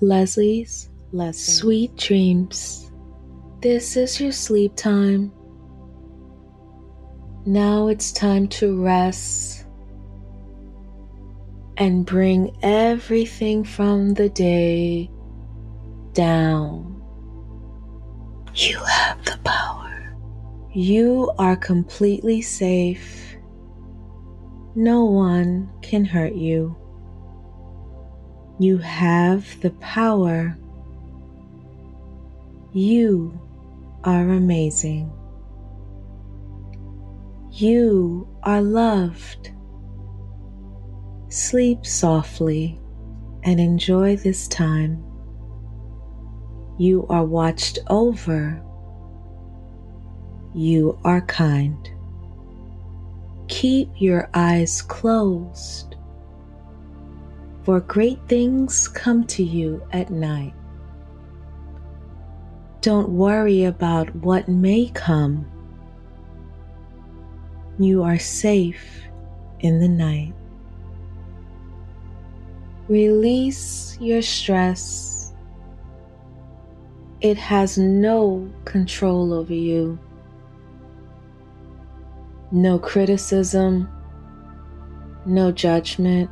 Lesley's Lessons. Sweet dreams. This is your sleep time. Now it's time to rest and bring everything from the day down. You have the power. You are completely safe. No one can hurt you. You have the power. You are amazing. You are loved. Sleep softly and enjoy this time. You are watched over. You are kind. Keep your eyes closed for great things come to you at night. Don't worry about what may come. You are safe in the night. Release your stress. It has no control over you. No criticism, no judgment,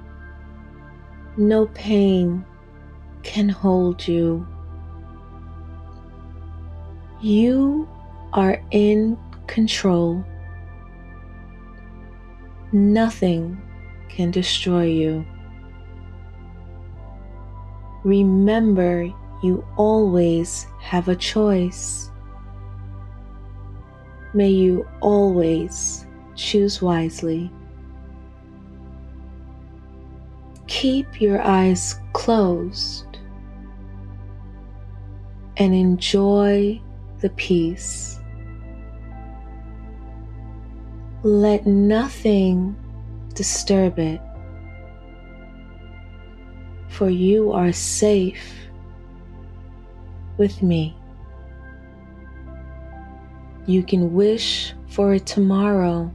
no pain can hold you. You are in control. Nothing can destroy you. Remember, you always have a choice. May you always choose wisely. Keep your eyes closed and enjoy the peace. Let nothing disturb it, for you are safe with me. You can wish for it tomorrow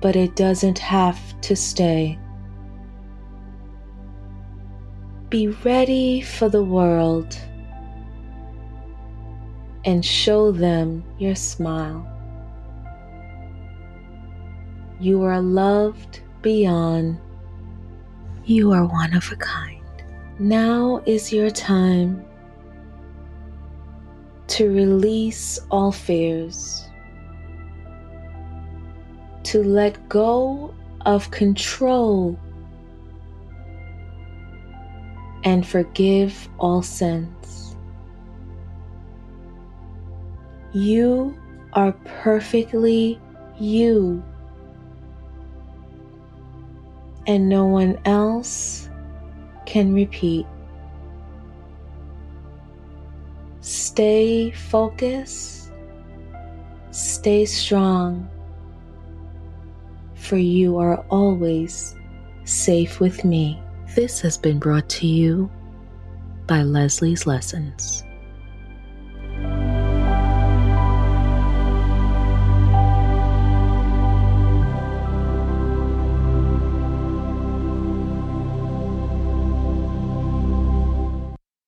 but it doesn't have to stay. Be ready for the world and show them your smile. You are loved beyond. You are one of a kind. Now is your time to release all fears to let go of control and forgive all sins. You are perfectly you, and no one else can repeat. Stay focused, stay strong for you are always safe with me. This has been brought to you by Lesley's Lessons.